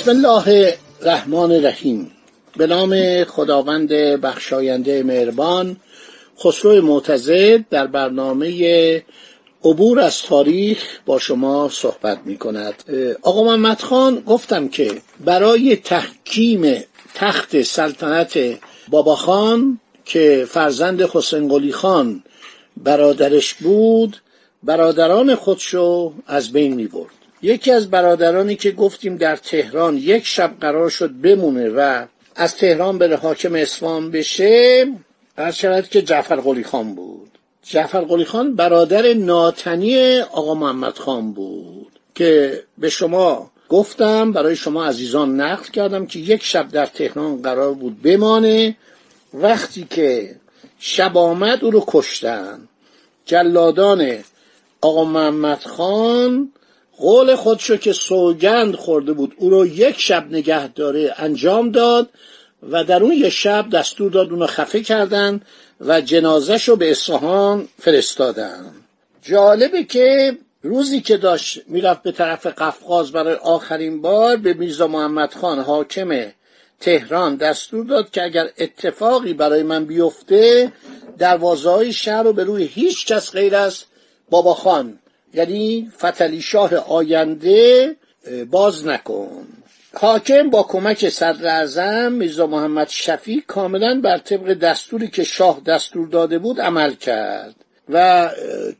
بسم الله الرحمن الرحیم. به نام خداوند بخشاینده مهربان خسرو معتزد در برنامه عبور از تاریخ با شما صحبت می کند. آقا محمد خان گفتم که برای تحکیم تخت سلطنت بابا خان که فرزند حسین قلی خان برادرش بود برادران خودشو از بین می برد. یکی از برادرانی که گفتیم در تهران یک شب قرار شد بمونه و از تهران بره حاکم اسفان بشه از شود که جعفر قلی خان بود. جعفر قلی خان برادر ناتنی آقا محمد خان بود که به شما گفتم برای شما عزیزان نقل کردم که یک شب در تهران قرار بود بمانه. وقتی که شب آمد او رو کشتن. جلادان آقا محمد خان قول خودشو که سوگند خورده بود او رو یک شب نگه داره انجام داد و در اون یک شب دستور داد اونو خفه کردن و جنازش رو به اصفهان فرستادن. جالبه که روزی که داشت می‌رفت به طرف قفقاز برای آخرین بار به میرزا محمد خان حاکم تهران دستور داد که اگر اتفاقی برای من بیفته دروازه های شهر رو به روی هیچ کس غیر از بابا خان یعنی فتلی شاه آینده باز نکن. حاکم با کمک صدر اعظم میرزا محمد شفیع کاملا بر طبق دستوری که شاه دستور داده بود عمل کرد و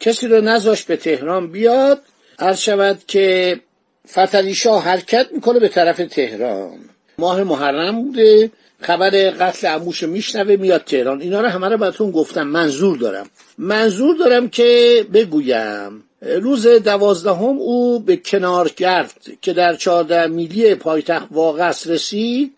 کسی رو نذاشت به تهران بیاد. عرض شود که فتلی شاه حرکت می‌کنه به طرف تهران. ماه محرم بوده. خبر قتل عموش میشنوه میاد تهران. اینا رو همه رو براتون گفتم. منظور دارم. منظور دارم که بگویم روز دوازدهم او به کنارگرد که در چهارده میلی پایتخت واقع رسید.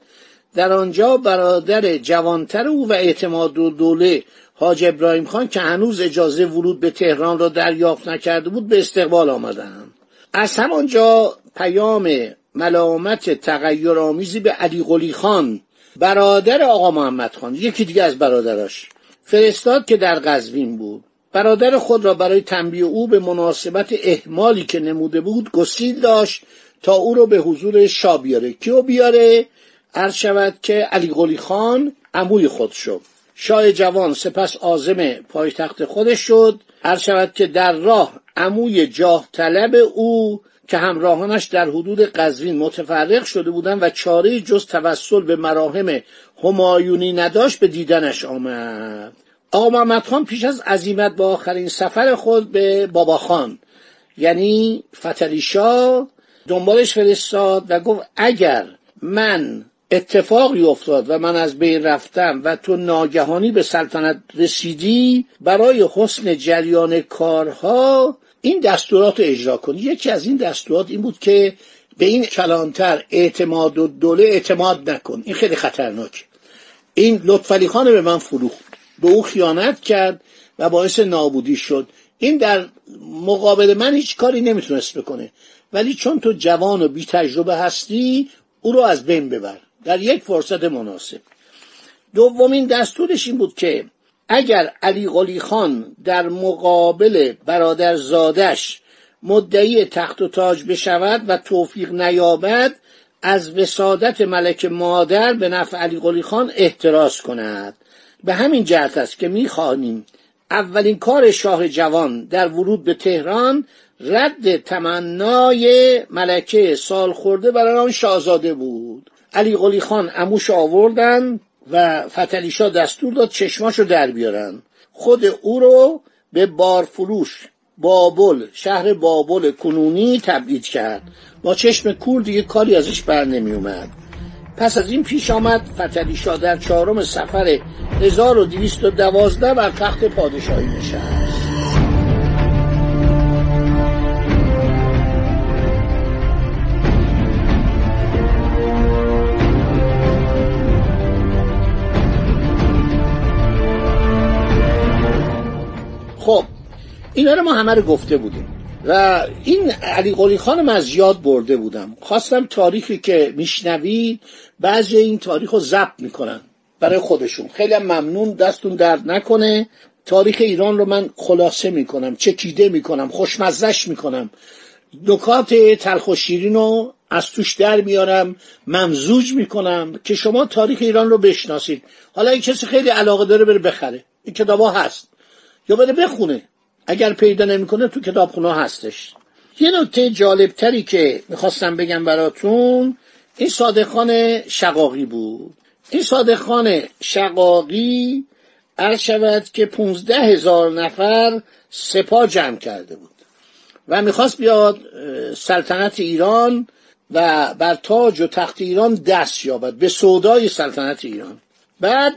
در آنجا برادر جوانتر او و اعتماد و دوله حاج ابراهیم خان که هنوز اجازه ورود به تهران را دریافت نکرده بود به استقبال آمدند. از همانجا پیام ملامت تغییر آمیزی به علی قلی خان برادر آقا محمد خان یکی دیگه از برادراش فرستاد که در قزوین بود. برادر خود را برای تنبیه او به مناسبت احمالی که نموده بود گسیل داشت تا او را به حضور شاه بیاره. کیو بیاره؟ عرض شود که علی قلی خان عموی خود شد. شاه جوان سپس آزم پایتخت خودش شد. عرض شود که در راه عموی جاه طلب او که همراهانش در حدود قزوین متفرق شده بودند و چاره جز توسل به مراهم همایونی نداشت به دیدنش آمد. آقا محمد خان پیش از عزیمت با آخرین سفر خود به بابا خان. یعنی فتلی شاه دنبالش فرستاد و گفت اگر من اتفاقی افتاد و من از بین رفتم و تو ناگهانی به سلطنت رسیدی برای حسن جریان کارها این دستورات رو اجرا کنی یکی از این دستورات این بود که به این کلانتر اعتماد و دوله اعتماد نکن. این خیلی خطرناک این لطفعلی خان به من فروخت. به او خیانت کرد و باعث نابودی شد. این در مقابل من هیچ کاری نمی‌تونست بکنه. ولی چون تو جوان و بی تجربه هستی او رو از بین ببر. در یک فرصت مناسب. دومین دستورش این بود که اگر علی قلی خان در مقابل برادر زادش مدعی تخت و تاج بشود و توفیق نیابد از وسادت ملک مادر به نفع علی قلی خان احتراز کند. به همین جهت است که می‌خوانیم اولین کار شاه جوان در ورود به تهران رد تمنای ملکه سال خورده برای آن شاهزاده بود. علی قلی خان اموش آوردن و فتلیشا دستور داد چشماشو در بیارن. خود او رو به بارفروش بابل شهر بابل کنونی تبعید کرد. با چشم کور دیگه کاری ازش بر نمی اومد پس از این پیش آمد فتری شاه در چهارم سفر 1212 بر تخت پادشاهی نشست. خب اینا رو ما همه رو گفته بودیم. و این علی قلی خانم از یاد برده بودم. خواستم تاریخی که میشنوید بعضی این تاریخ رو ضبط می‌کنن برای خودشون. خیلی ممنون دستون درد نکنه. تاریخ ایران رو من خلاصه می‌کنم چکیده می‌کنم خوشمزش می‌کنم. نکات تلخ و شیرین رو از توش در میارم ممزوج می‌کنم که شما تاریخ ایران رو بشناسید. حالا این کسی خیلی علاقه داره بره بخره. این کتابا هست. یا بره بخونه. اگر پیدا نمی‌کنه تو کتابخونه هستش. یه نکته جالبتری که می‌خواستم بگم براتون این صادقان شقاقی بود. این صادقان شقاقی عرض شود که پونزده هزار نفر سپاه جمع کرده بود و می‌خواست بیاد سلطنت ایران و بر تاج و تخت ایران دست یابد. به سودای سلطنت ایران. بعد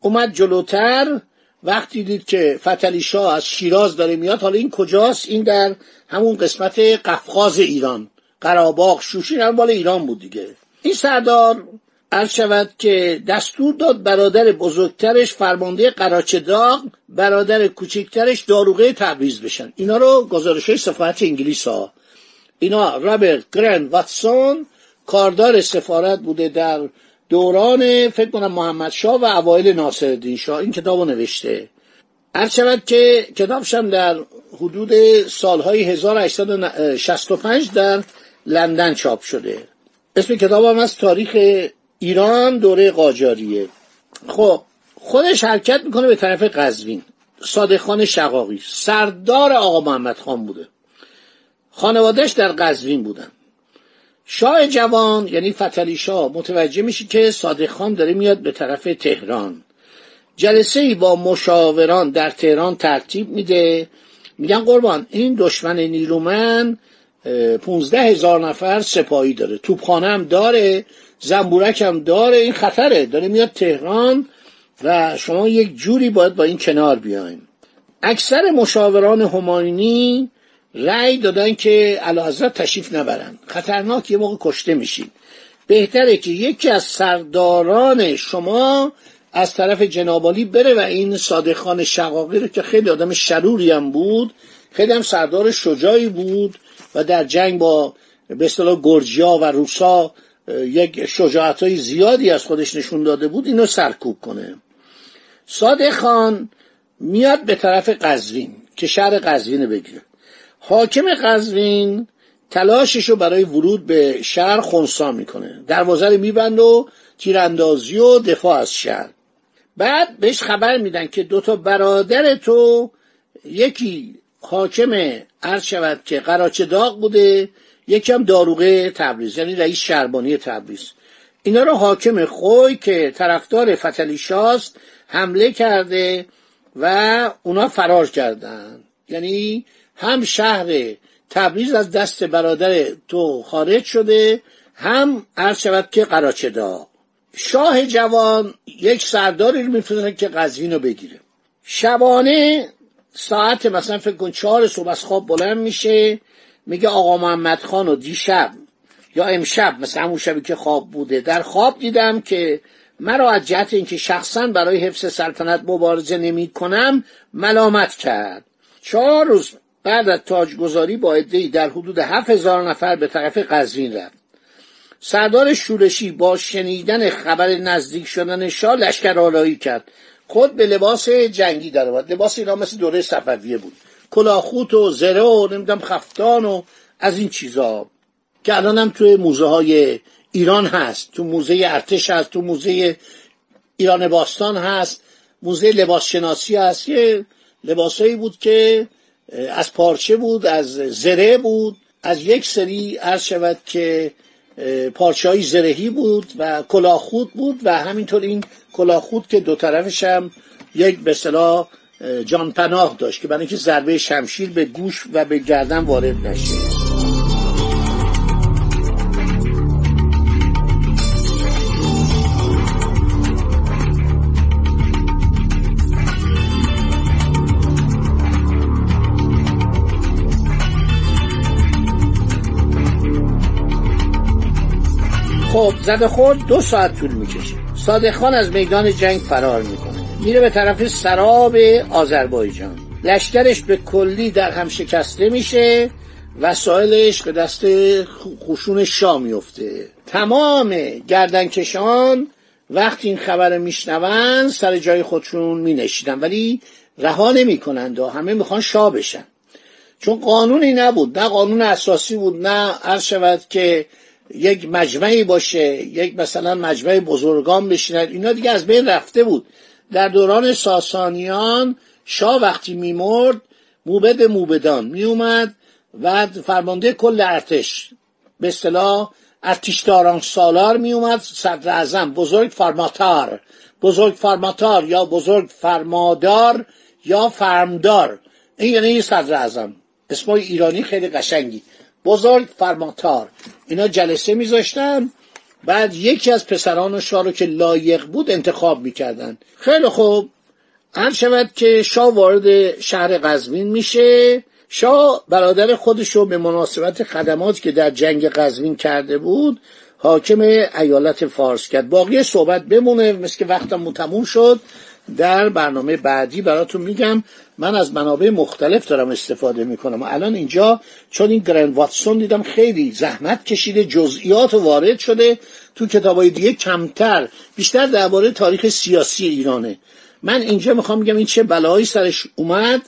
اومد جلوتر وقتی دید که فتلی شاه از شیراز داره میاد حالا این کجاست؟ این در همون قسمت قفقاز ایران. قراباغ شوشین هم بالا ایران بود دیگه. این سردار عرض شود که دستور داد برادر بزرگترش فرمانده قراچداغ برادر کوچکترش داروغه تبریز بشن. اینا رو گزارش سفارت انگلیس ها اینا رابرت گرن واتسون کاردار سفارت بوده در دوران فکر کنم محمد شاه و اوایل ناصرالدین شاه این کتاب نوشته. هر شود که کتابشم در حدود سالهای 1865 در لندن چاپ شده. اسم کتابم از تاریخ ایران دوره قاجاریه. خب خودش حرکت می‌کنه به طرف قزوین. صادق خان شقاقی. سردار آقا محمد خان بوده. خانوادهش در قزوین بودن. شاه جوان یعنی فتلی شاه متوجه میشه که صادق خان داره میاد به طرف تهران. جلسه ای با مشاوران در تهران ترتیب میده. میگن قربان این دشمن نیرومن پونزده هزار نفر سپاهی داره. توپخانه هم داره زنبورک هم داره این خطره. داره میاد تهران و شما یک جوری باید با این کنار بیایم اکثر مشاوران هماینی رأی دادن که حضرت تشریف نبرن. خطرناک یه موقع کشته میشید بهتره که یکی از سرداران شما از طرف جنابالی بره و این صادق خان شقاقی رو که خیلی آدم شروری هم بود خیلی هم سردار شجاعی بود و در جنگ با به اصطلاح گرجیا و روسا یک شجاعت های زیادی از خودش نشون داده بود اینو سرکوب کنه. صادق خان میاد به طرف قزوین که شهر قزوین بگیره. حاکم قزوین تلاشش رو برای ورود به شهر خونسا می‌کنه. دروازه رو میبند و تیراندازی و دفاع از شهر. بعد بهش خبر میدن که دوتا برادر تو یکی حاکم عرض شود که قراچه داغ بوده یکم داروغه تبریز یعنی رئیس شربانی تبریز. اینا رو حاکم خوی که طرفدار فتلی شاست حمله کرده و اونا فرار کردن. یعنی هم شهر تبریز از دست برادر تو خارج شده هم عرض شود که قراچه دا شاه جوان یک سرداری رو میفرستن که قزوین رو بگیره. شبانه ساعت مثلا فکر کن چهار صبح از خواب بلند میشه میگه آقا محمد خان و دیشب یا امشب مثل همون شبی که خواب بوده در خواب دیدم که مرا از جهت اینکه شخصا برای حفظ سلطنت مبارزه نمی کنم ملامت کرد. چهار روز بعد از تاجگذاری با عدهای در حدود هفت هزار نفر به طرف قزوین رفت. سردار شورشی با شنیدن خبر نزدیک شدن شاه لشکر آلایی کرد. خود به لباس جنگی در آمد لباس اینا مثل دوره صفویه بود. کلاخوت و زره و نمی‌دونم خفتان و از این چیزا. که الان هم توی موزه های ایران هست. تو موزه ارتش هست. تو موزه ایران باستان هست. موزه لباس شناسی هست. یه لباسایی بود که از پارچه بود از زره بود از یک سری عرض شود که پارچه های زرهی بود و کلاخود بود و همینطور این کلاخود که دو طرفش هم یک به صلاح جان پناه داشت که برای اینکه ضربه شمشیر به گوش و به گردن وارد نشه. خب زده خورد دو ساعت طول می‌کشه. صادق خان از میدان جنگ فرار می‌کنه. میره به طرف سراب آذربایجان. لشکرش به کلی در هم شکسته میشه وسایلش به دست خشون شاه میفته تمام گردنکشان وقتی این خبر میشنون سر جای خودشون مینشیدن ولی رها نمی‌کنند و همه می‌خوان شاه بشن. چون قانونی نبود. نه قانون اساسی بود نه عرض شود که یک مجمعی باشه یک مثلا مجمع بزرگان بشیند اینا دیگه از بین رفته بود. در دوران ساسانیان شاه وقتی میمرد موبد موبدان میومد و فرمانده کل ارتش به اصطلاح ارتشداران سالار میومد صدر اعظم بزرگ فرماتار. بزرگ فرماتار یا بزرگ فرمادار یا فرمدار. این یعنی صدر اعظم. اسمای ایرانی خیلی قشنگی. بزرگ فرماتار. اینا جلسه میذاشتن. بعد یکی از پسران شاه رو که لایق بود انتخاب می‌کردن. خیلی خوب. هر شود که شاه وارد شهر قزوین میشه شاه برادر خودش رو به مناسبت خدمات که در جنگ قزوین کرده بود حاکم ایالت فارس کرد. باقی صحبت بمونه. مثل که وقتم تموم شد. در برنامه بعدی براتون میگم من از منابع مختلف دارم استفاده می‌کنم. الان اینجا چون این گرند واتسون دیدم خیلی زحمت کشیده جزئیات وارد شده. تو کتابای دیگه کمتر بیشتر درباره تاریخ سیاسی ایرانه. من اینجا می‌خوام بگم این چه بلایی سرش اومد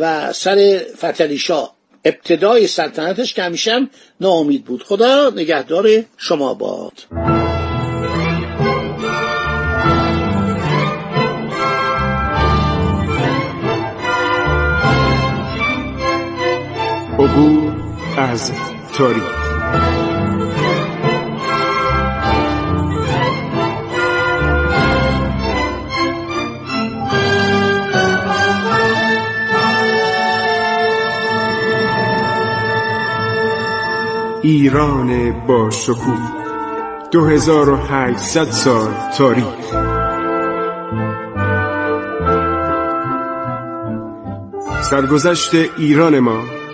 و سر فتلی شاه. ابتدای سلطنتش که همیشه ناامید بود. خدا نگهدار شما باد. عبور از تاریخ. ایران با شکوه 2800 سال تاریخ. سرگذشت ایران ما